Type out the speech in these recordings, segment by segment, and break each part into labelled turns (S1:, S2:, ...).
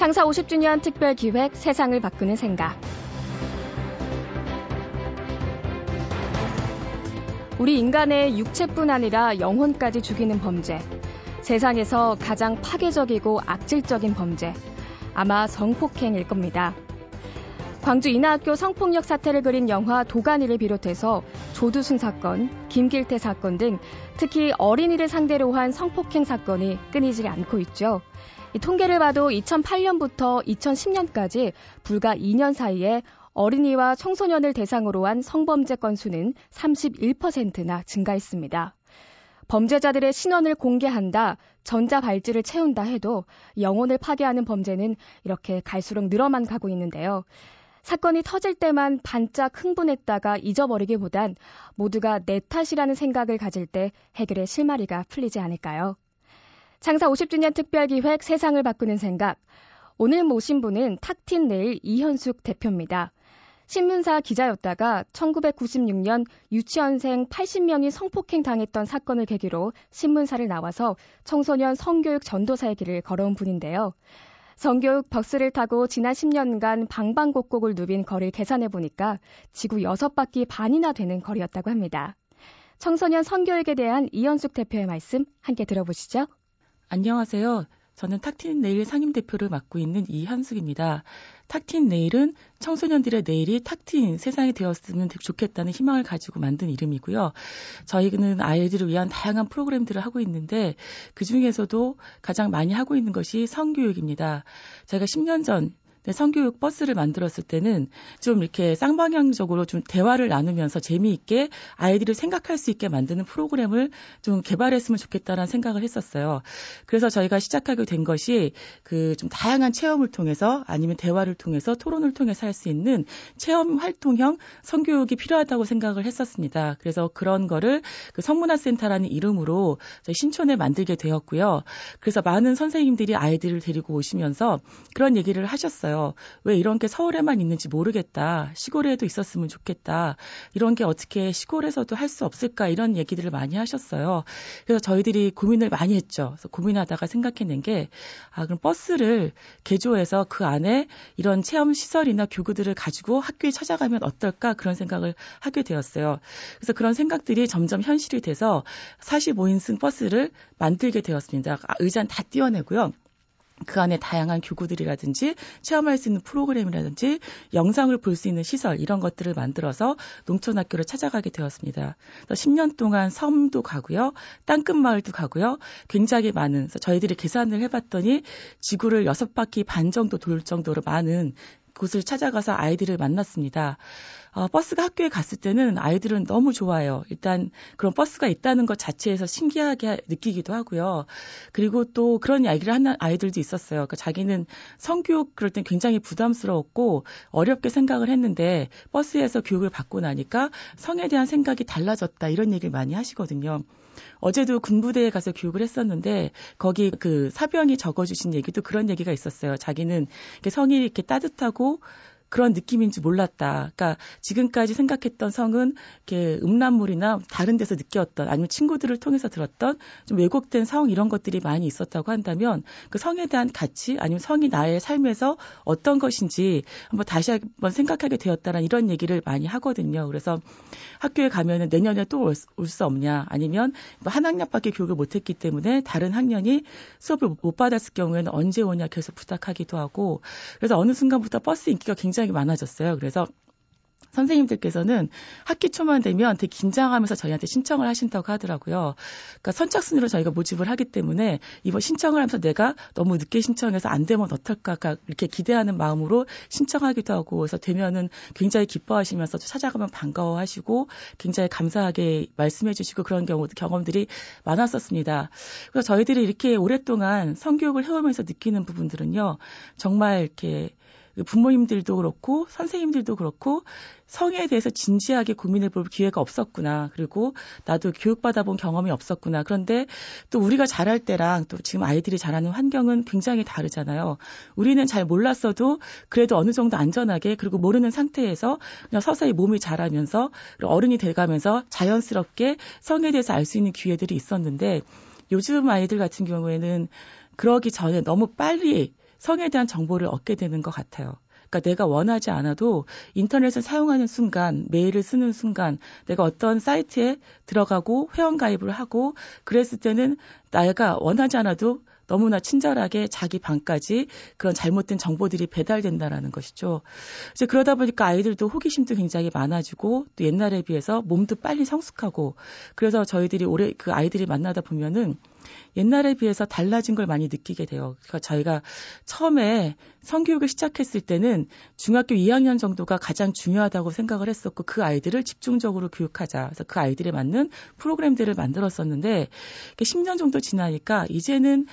S1: 상사 50주년 특별 기획 세상을 바꾸는 생각. 우리 인간의 육체뿐 아니라 영혼까지 죽이는 범죄. 세상에서 가장 파괴적이고 악질적인 범죄. 아마 성폭행일 겁니다. 광주 인하학교 성폭력 사태를 그린 영화 도가니를 비롯해서 조두순 사건, 김길태 사건 등 특히 어린이를 상대로 한 성폭행 사건이 끊이질 않고 있죠. 통계를 봐도 2008년부터 2010년까지 불과 2년 사이에 어린이와 청소년을 대상으로 한 성범죄 건수는 31%나 증가했습니다. 범죄자들의 신원을 공개한다, 전자발찌를 채운다 해도 영혼을 파괴하는 범죄는 이렇게 갈수록 늘어만 가고 있는데요. 사건이 터질 때만 반짝 흥분했다가 잊어버리기보단 모두가 내 탓이라는 생각을 가질 때 해결의 실마리가 풀리지 않을까요? 창사 50주년 특별기획 세상을 바꾸는 생각. 오늘 모신 분은 탁틴 레일 이현숙 대표입니다. 신문사 기자였다가 1996년 유치원생 80명이 성폭행 당했던 사건을 계기로 신문사를 나와서 청소년 성교육 전도사의 길을 걸어온 분인데요. 성교육 버스를 타고 지난 10년간 방방곡곡을 누빈 거리를 계산해 보니까 지구 6바퀴 반이나 되는 거리였다고 합니다. 청소년 성교육에 대한 이현숙 대표의 말씀 함께 들어보시죠.
S2: 안녕하세요. 저는 탁틴 네일 상임 대표를 맡고 있는 이현숙입니다. 탁틴 네일은 청소년들의 내일이탁틴 세상이 되었으면 좋겠다는 희망을 가지고 만든 이름이고요. 저희는 아이들을 위한 다양한 프로그램들을 하고 있는데 그 중에서도 가장 많이 하고 있는 것이 성교육입니다. 제가 10년 전 네, 성교육 버스를 만들었을 때는 좀 이렇게 쌍방향적으로 좀 대화를 나누면서 재미있게 아이들을 생각할 수 있게 만드는 프로그램을 좀 개발했으면 좋겠다라는 생각을 했었어요. 그래서 저희가 시작하게 된 것이 그 좀 다양한 체험을 통해서 아니면 대화를 통해서 토론을 통해서 할 수 있는 체험 활동형 성교육이 필요하다고 생각을 했었습니다. 그래서 그런 거를 그 성문화센터라는 이름으로 저희 신촌에 만들게 되었고요. 그래서 많은 선생님들이 아이들을 데리고 오시면서 그런 얘기를 하셨어요. 있었어요. 왜 이런 게 서울에만 있는지 모르겠다. 시골에도 있었으면 좋겠다. 이런 게 어떻게 시골에서도 할 수 없을까 이런 얘기들을 많이 하셨어요. 그래서 저희들이 고민을 많이 했죠. 그래서 고민하다가 생각해낸 게 아, 그럼 버스를 개조해서 그 안에 이런 체험 시설이나 교구들을 가지고 학교에 찾아가면 어떨까 그런 생각을 하게 되었어요. 그래서 그런 생각들이 점점 현실이 돼서 45인승 버스를 만들게 되었습니다. 의자는 다 띄워내고요. 그 안에 다양한 교구들이라든지 체험할 수 있는 프로그램이라든지 영상을 볼 수 있는 시설 이런 것들을 만들어서 농촌학교를 찾아가게 되었습니다. 10년 동안 섬도 가고요, 땅끝 마을도 가고요, 굉장히 많은 저희들이 계산을 해봤더니 지구를 6바퀴 반 정도 돌 정도로 많은 곳을 찾아가서 아이들을 만났습니다. 어, 버스가 학교에 갔을 때는 아이들은 너무 좋아요. 일단 그런 버스가 있다는 것 자체에서 신기하게 느끼기도 하고요. 그리고 또 그런 이야기를 하는 아이들도 있었어요. 그러니까 자기는 성교육 그럴 땐 굉장히 부담스러웠고 어렵게 생각을 했는데 버스에서 교육을 받고 나니까 성에 대한 생각이 달라졌다 이런 얘기를 많이 하시거든요. 어제도 군부대에 가서 교육을 했었는데 거기 그 사병이 적어주신 얘기도 그런 얘기가 있었어요. 자기는 성이 이렇게 따뜻하고 그런 느낌인지 몰랐다. 그러니까 지금까지 생각했던 성은 이렇게 음란물이나 다른 데서 느꼈던 아니면 친구들을 통해서 들었던 좀 왜곡된 성 이런 것들이 많이 있었다고 한다면 그 성에 대한 가치 아니면 성이 나의 삶에서 어떤 것인지 한번 다시 한번 생각하게 되었다는 이런 얘기를 많이 하거든요. 그래서 학교에 가면은 내년에 또 올 수 없냐 아니면 뭐 한 학년밖에 교육을 못했기 때문에 다른 학년이 수업을 못 받았을 경우에는 언제 오냐 계속 부탁하기도 하고 그래서 어느 순간부터 버스 인기가 굉장히 굉장히 많아졌어요. 그래서 선생님들께서는 학기 초만 되면 되게 긴장하면서 저희한테 신청을 하신다고 하더라고요. 그러니까 선착순으로 저희가 모집을 하기 때문에 이번 신청을 하면서 내가 너무 늦게 신청해서 안 되면 어떨까 이렇게 기대하는 마음으로 신청하기도 하고 그래서 되면은 굉장히 기뻐하시면서 찾아가면 반가워하시고 굉장히 감사하게 말씀해주시고 그런 경우 경험들이 많았었습니다. 그래서 저희들이 이렇게 오랫동안 성교육을 해오면서 느끼는 부분들은요 정말 이렇게 그 부모님들도 그렇고 선생님들도 그렇고 성에 대해서 진지하게 고민해 볼 기회가 없었구나. 그리고 나도 교육받아 본 경험이 없었구나. 그런데 또 우리가 자랄 때랑 또 지금 아이들이 자라는 환경은 굉장히 다르잖아요. 우리는 잘 몰랐어도 그래도 어느 정도 안전하게 그리고 모르는 상태에서 그냥 서서히 몸이 자라면서 어른이 돼가면서 자연스럽게 성에 대해서 알 수 있는 기회들이 있었는데 요즘 아이들 같은 경우에는 그러기 전에 너무 빨리 성에 대한 정보를 얻게 되는 것 같아요. 그러니까 내가 원하지 않아도 인터넷을 사용하는 순간, 메일을 쓰는 순간, 내가 어떤 사이트에 들어가고 회원가입을 하고 그랬을 때는 내가 원하지 않아도 너무나 친절하게 자기 방까지 그런 잘못된 정보들이 배달된다라는 것이죠. 이제 그러다 보니까 아이들도 호기심도 굉장히 많아지고 또 옛날에 비해서 몸도 빨리 성숙하고 그래서 저희들이 올해 그 아이들이 만나다 보면은 옛날에 비해서 달라진 걸 많이 느끼게 돼요. 그러니까 저희가 처음에 성교육을 시작했을 때는 중학교 2학년 정도가 가장 중요하다고 생각을 했었고 그 아이들을 집중적으로 교육하자. 그래서 그 아이들에 맞는 프로그램들을 만들었었는데 10년 정도 지나니까 이제는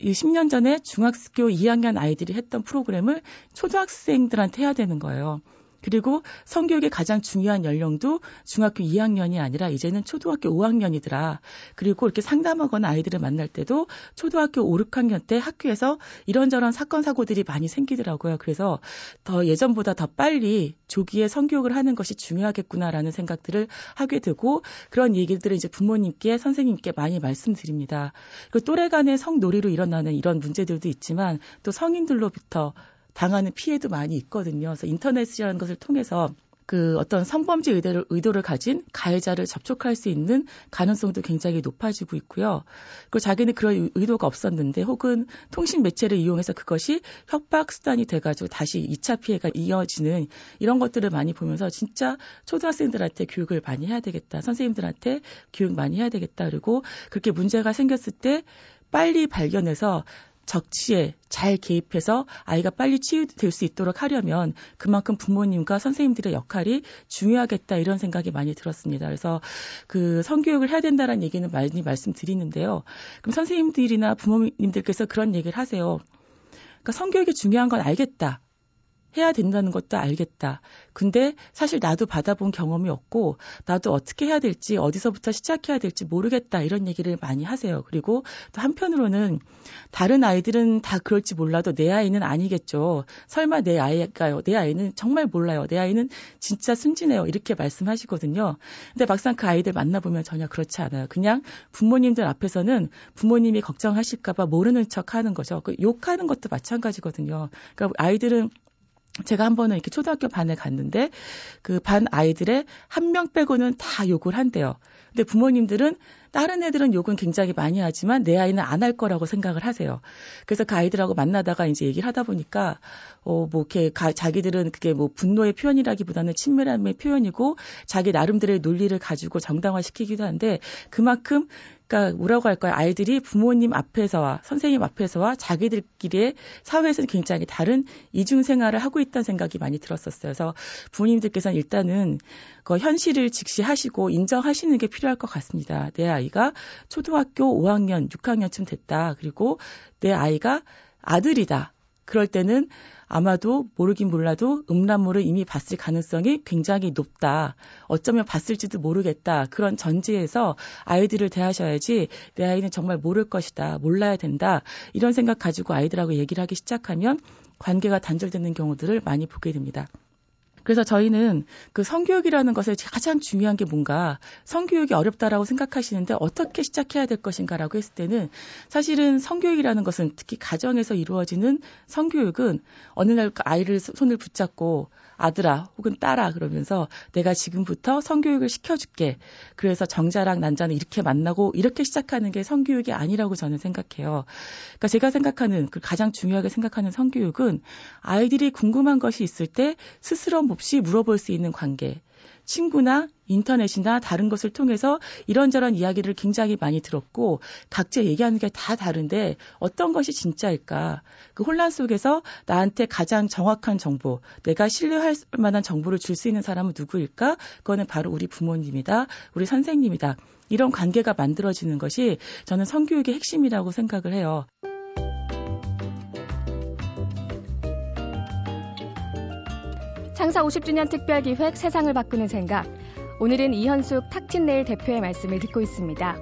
S2: 10년 전에 중학교 2학년 아이들이 했던 프로그램을 초등학생들한테 해야 되는 거예요. 그리고 성교육의 가장 중요한 연령도 중학교 2학년이 아니라 이제는 초등학교 5학년이더라. 그리고 이렇게 상담하거나 아이들을 만날 때도 초등학교 5, 6학년 때 학교에서 이런저런 사건 사고들이 많이 생기더라고요. 그래서 더 예전보다 더 빨리 조기에 성교육을 하는 것이 중요하겠구나라는 생각들을 하게 되고 그런 얘기들을 이제 부모님께 선생님께 많이 말씀드립니다. 그 또래 간의 성놀이로 일어나는 이런 문제들도 있지만 또 성인들로부터 당하는 피해도 많이 있거든요. 그래서 인터넷이라는 것을 통해서 그 어떤 성범죄 의도를, 의도를 가진 가해자를 접촉할 수 있는 가능성도 굉장히 높아지고 있고요. 그리고 자기는 그런 의도가 없었는데 혹은 통신 매체를 이용해서 그것이 협박 수단이 돼가지고 다시 2차 피해가 이어지는 이런 것들을 많이 보면서 진짜 초등학생들한테 교육을 많이 해야 되겠다. 선생님들한테 교육 많이 해야 되겠다. 그리고 그렇게 문제가 생겼을 때 빨리 발견해서 적치에 잘 개입해서 아이가 빨리 치유될 수 있도록 하려면 그만큼 부모님과 선생님들의 역할이 중요하겠다 이런 생각이 많이 들었습니다. 그래서 그 성교육을 해야 된다라는 얘기는 많이 말씀드리는데요. 그럼 선생님들이나 부모님들께서 그런 얘기를 하세요. 그러니까 성교육이 중요한 건 알겠다. 해야 된다는 것도 알겠다. 근데 사실 나도 받아본 경험이 없고 나도 어떻게 해야 될지 어디서부터 시작해야 될지 모르겠다 이런 얘기를 많이 하세요. 그리고 또 한편으로는 다른 아이들은 다 그럴지 몰라도 내 아이는 아니겠죠. 설마 내 아이일까요? 내 아이는 정말 몰라요. 내 아이는 진짜 순진해요. 이렇게 말씀하시거든요. 근데 막상 그 아이들 만나보면 전혀 그렇지 않아요. 그냥 부모님들 앞에서는 부모님이 걱정하실까봐 모르는 척 하는 거죠. 그 욕하는 것도 마찬가지거든요. 그러니까 아이들은 제가 한 번은 이렇게 초등학교 반에 갔는데 그 반 아이들의 한 명 빼고는 다 욕을 한대요. 근데 부모님들은 다른 애들은 욕은 굉장히 많이 하지만 내 아이는 안 할 거라고 생각을 하세요. 그래서 그 아이들하고 만나다가 이제 얘기를 하다 보니까 어뭐 이렇게 가, 자기들은 그게 뭐 분노의 표현이라기보다는 친밀함의 표현이고 자기 나름대로의 논리를 가지고 정당화시키기도 한데 그만큼 그러니까 뭐라고 할까요? 아이들이 부모님 앞에서와 선생님 앞에서와 자기들끼리의 사회에서는 굉장히 다른 이중 생활을 하고 있다는 생각이 많이 들었었어요. 그래서 부모님들께서는 일단은 그 현실을 직시하시고 인정하시는 게 필요할 것 같습니다. 내 아이가 초등학교 5학년, 6학년쯤 됐다. 그리고 내 아이가 아들이다. 그럴 때는 아마도 모르긴 몰라도 음란물을 이미 봤을 가능성이 굉장히 높다. 어쩌면 봤을지도 모르겠다. 그런 전제에서 아이들을 대하셔야지 내 아이는 정말 모를 것이다. 몰라야 된다. 이런 생각 가지고 아이들하고 얘기를 하기 시작하면 관계가 단절되는 경우들을 많이 보게 됩니다. 그래서 저희는 그 성교육이라는 것에 가장 중요한 게 뭔가 성교육이 어렵다라고 생각하시는데 어떻게 시작해야 될 것인가라고 했을 때는 사실은 성교육이라는 것은 특히 가정에서 이루어지는 성교육은 어느 날 그 아이를 손을 붙잡고 아들아 혹은 딸아 그러면서 내가 지금부터 성교육을 시켜줄게. 그래서 정자랑 난자는 이렇게 만나고 이렇게 시작하는 게 성교육이 아니라고 저는 생각해요. 그러니까 제가 생각하는 그 가장 중요하게 생각하는 성교육은 아이들이 궁금한 것이 있을 때 스스럼 없이 물어볼 수 있는 관계. 친구나 인터넷이나 다른 것을 통해서 이런저런 이야기를 굉장히 많이 들었고 각자 얘기하는 게 다 다른데 어떤 것이 진짜일까? 그 혼란 속에서 나한테 가장 정확한 정보, 내가 신뢰할 만한 정보를 줄 수 있는 사람은 누구일까? 그거는 바로 우리 부모님이다, 우리 선생님이다. 이런 관계가 만들어지는 것이 저는 성교육의 핵심이라고 생각을 해요.
S1: 창사 50주년 특별기획 세상을 바꾸는 생각. 오늘은 이현숙 탁틴내일 대표의 말씀을 듣고 있습니다.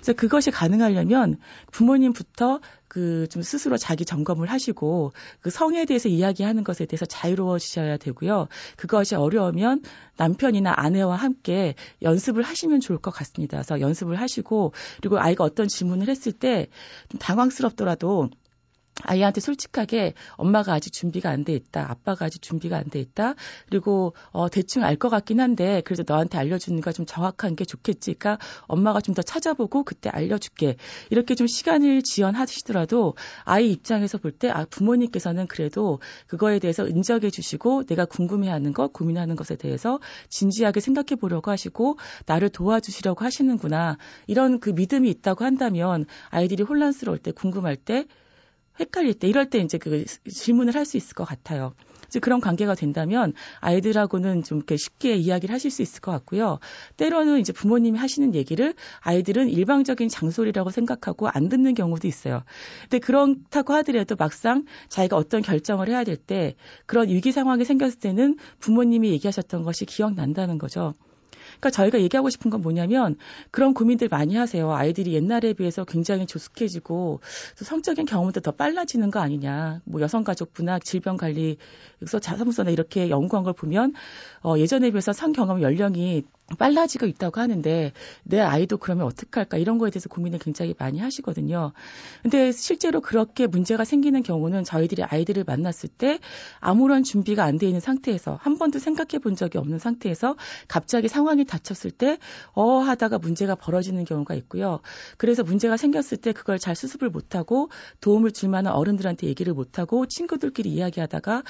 S2: 그래서 그것이 가능하려면 부모님부터 그좀 스스로 자기 점검을 하시고 그 성에 대해서 이야기하는 것에 대해서 자유로워지셔야 되고요. 그것이 어려우면 남편이나 아내와 함께 연습을 하시면 좋을 것 같습니다. 그래서 연습을 하시고 그리고 아이가 어떤 질문을 했을 때좀 당황스럽더라도 아이한테 솔직하게 엄마가 아직 준비가 안 돼 있다, 아빠가 아직 준비가 안 돼 있다, 그리고 어, 대충 알 것 같긴 한데 그래도 너한테 알려주는 거 좀 정확한 게 좋겠지. 그러니까 엄마가 좀 더 찾아보고 그때 알려줄게. 이렇게 좀 시간을 지연하시더라도 아이 입장에서 볼 때 아, 부모님께서는 그래도 그거에 대해서 인정해 주시고 내가 궁금해하는 거, 고민하는 것에 대해서 진지하게 생각해 보려고 하시고 나를 도와주시려고 하시는구나 이런 그 믿음이 있다고 한다면 아이들이 혼란스러울 때, 궁금할 때 헷갈릴 때 이럴 때 이제 그 질문을 할 수 있을 것 같아요. 이제 그런 관계가 된다면 아이들하고는 좀 이렇게 쉽게 이야기를 하실 수 있을 것 같고요. 때로는 이제 부모님이 하시는 얘기를 아이들은 일방적인 장소리라고 생각하고 안 듣는 경우도 있어요. 근데 그렇다고 하더라도 막상 자기가 어떤 결정을 해야 될 때 그런 위기 상황이 생겼을 때는 부모님이 얘기하셨던 것이 기억난다는 거죠. 그러니까 저희가 얘기하고 싶은 건 뭐냐면 그런 고민들 많이 하세요. 아이들이 옛날에 비해서 굉장히 조숙해지고 성적인 경험도 더 빨라지는 거 아니냐. 뭐 여성가족부나 질병관리 그래서 자사무소나 이렇게 연구한 걸 보면 어, 예전에 비해서 성경험 연령이 빨라지고 있다고 하는데 내 아이도 그러면 어떡할까 이런 거에 대해서 고민을 굉장히 많이 하시거든요. 근데 실제로 그렇게 문제가 생기는 경우는 저희들이 아이들을 만났을 때 아무런 준비가 안 돼 있는 상태에서 한 번도 생각해 본 적이 없는 상태에서 갑자기 상황이 다쳤을 때 어 하다가 문제가 벌어지는 경우가 있고요. 그래서 문제가 생겼을 때 그걸 잘 수습을 못하고 도움을 줄 만한 어른들한테 얘기를 못하고 친구들끼리 이야기하다가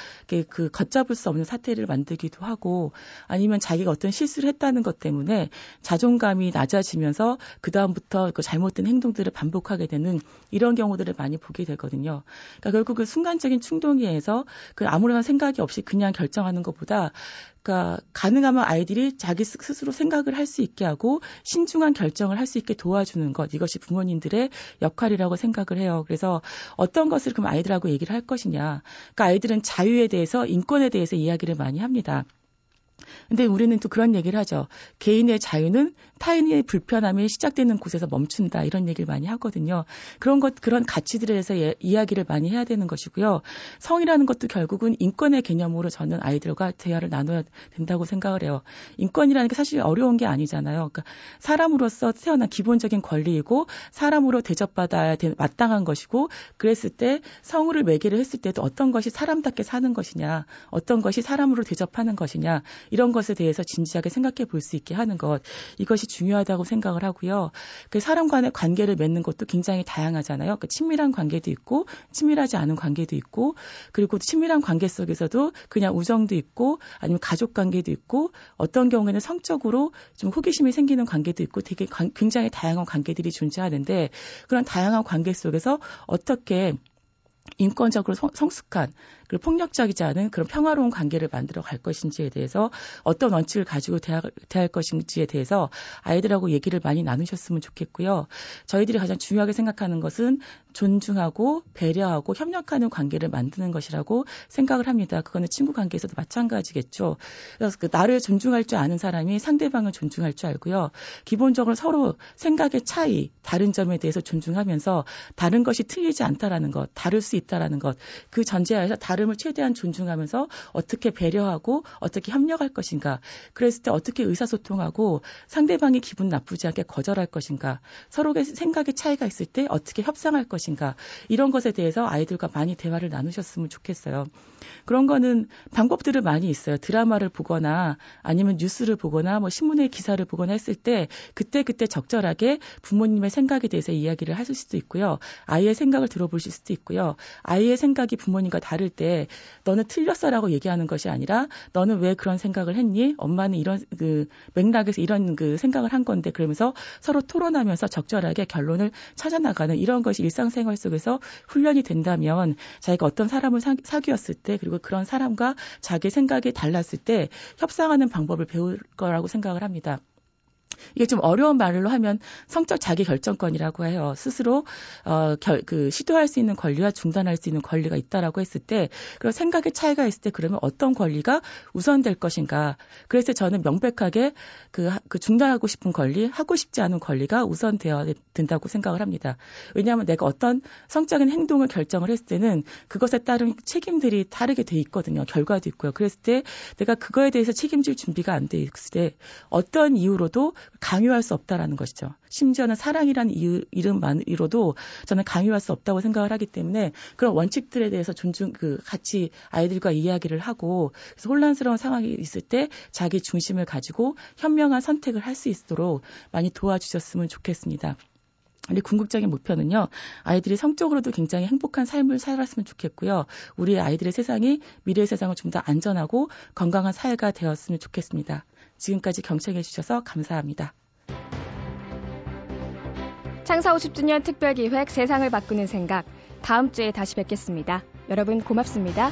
S2: 그 걷잡을 수 없는 사태를 만들기도 하고 아니면 자기가 어떤 실수를 했다는 것 때문에 자존감이 낮아지면서 그 다음부터 그 잘못된 행동들을 반복하게 되는 이런 경우들을 많이 보게 되거든요. 그러니까 결국 은 그 순간적인 충동에 의해서 그 아무런 생각이 없이 그냥 결정하는 것보다 그러니까 가능하면 아이들이 자기 스스로 생각을 할 수 있게 하고 신중한 결정을 할 수 있게 도와주는 것 이것이 부모님들의 역할이라고 생각을 해요. 그래서 어떤 것을 그럼 아이들하고 얘기를 할 것이냐. 그러니까 아이들은 자유에 대해서 인권에 대해서 이야기를 많이 합니다. 근데 우리는 또 그런 얘기를 하죠. 개인의 자유는 타인의 불편함이 시작되는 곳에서 멈춘다. 이런 얘기를 많이 하거든요. 그런 것, 그런 가치들에 대해서 예, 이야기를 많이 해야 되는 것이고요. 성이라는 것도 결국은 인권의 개념으로 저는 아이들과 대화를 나눠야 된다고 생각을 해요. 인권이라는 게 사실 어려운 게 아니잖아요. 그러니까 사람으로서 태어난 기본적인 권리이고 사람으로 대접받아야 되, 마땅한 것이고 그랬을 때 성우를 매개를 했을 때도 어떤 것이 사람답게 사는 것이냐, 어떤 것이 사람으로 대접하는 것이냐 이런 것에 대해서 진지하게 생각해 볼 수 있게 하는 것 이것이 중요하다고 생각을 하고요. 그 사람 간의 관계를 맺는 것도 굉장히 다양하잖아요. 그 친밀한 관계도 있고 친밀하지 않은 관계도 있고 그리고 친밀한 관계 속에서도 그냥 우정도 있고 아니면 가족 관계도 있고 어떤 경우에는 성적으로 좀 호기심이 생기는 관계도 있고 되게 관, 굉장히 다양한 관계들이 존재하는데 그런 다양한 관계 속에서 어떻게 인권적으로 성, 성숙한 그리고 폭력적이지 않은 그런 평화로운 관계를 만들어 갈 것인지에 대해서 어떤 원칙을 가지고 대하, 대할 것인지에 대해서 아이들하고 얘기를 많이 나누셨으면 좋겠고요. 저희들이 가장 중요하게 생각하는 것은 존중하고 배려하고 협력하는 관계를 만드는 것이라고 생각을 합니다. 그거는 친구 관계에서도 마찬가지겠죠. 그래서 그 나를 존중할 줄 아는 사람이 상대방을 존중할 줄 알고요. 기본적으로 서로 생각의 차이, 다른 점에 대해서 존중하면서 다른 것이 틀리지 않다라는 것, 다를 수 있다라는 것, 그 전제하에서 다 다름을 최대한 존중하면서 어떻게 배려하고 어떻게 협력할 것인가. 그랬을 때 어떻게 의사소통하고 상대방이 기분 나쁘지 않게 거절할 것인가. 서로의 생각의 차이가 있을 때 어떻게 협상할 것인가. 이런 것에 대해서 아이들과 많이 대화를 나누셨으면 좋겠어요. 그런 거는 방법들을 많이 있어요. 드라마를 보거나 아니면 뉴스를 보거나 뭐 신문의 기사를 보거나 했을 때 그때 그때 적절하게 부모님의 생각에 대해서 이야기를 하실 수도 있고요. 아이의 생각을 들어보실 수도 있고요. 아이의 생각이 부모님과 다를 때때 예, 너는 틀렸어라고 얘기하는 것이 아니라 너는 왜 그런 생각을 했니? 엄마는 이런 그 맥락에서 이런 그 생각을 한 건데 그러면서 서로 토론하면서 적절하게 결론을 찾아나가는 이런 것이 일상생활 속에서 훈련이 된다면 자기가 어떤 사람을 사, 사귀었을 때 그리고 그런 사람과 자기 생각이 달랐을 때 협상하는 방법을 배울 거라고 생각을 합니다. 이게 좀 어려운 말로 하면 성적 자기 결정권이라고 해요. 스스로 어, 결, 그 시도할 수 있는 권리와 중단할 수 있는 권리가 있다라고 했을 때그 생각의 차이가 있을 때 그러면 어떤 권리가 우선될 것인가? 그래서 저는 명백하게 그, 그 중단하고 싶은 권리, 하고 싶지 않은 권리가 우선되어야 된다고 생각을 합니다. 왜냐하면 내가 어떤 성적인 행동을 결정을 했을 때는 그것에 따른 책임들이 다르게 돼 있거든요. 결과도 있고요. 그랬을 때 내가 그거에 대해서 책임질 준비가 안 돼 있을 때 어떤 이유로도 강요할 수 없다라는 것이죠. 심지어는 사랑이라는 이유, 이름만으로도 저는 강요할 수 없다고 생각을 하기 때문에 그런 원칙들에 대해서 존중 그 같이 아이들과 이야기를 하고 그래서 혼란스러운 상황이 있을 때 자기 중심을 가지고 현명한 선택을 할 수 있도록 많이 도와주셨으면 좋겠습니다. 우리 궁극적인 목표는요, 아이들이 성적으로도 굉장히 행복한 삶을 살았으면 좋겠고요, 우리 아이들의 세상이 미래의 세상을 좀 더 안전하고 건강한 사회가 되었으면 좋겠습니다. 지금까지 경청해 주셔서 감사합니다.
S1: 창사 50주년 특별기획 세상을 바꾸는 생각 다음 주에 다시 뵙겠습니다. 여러분 고맙습니다.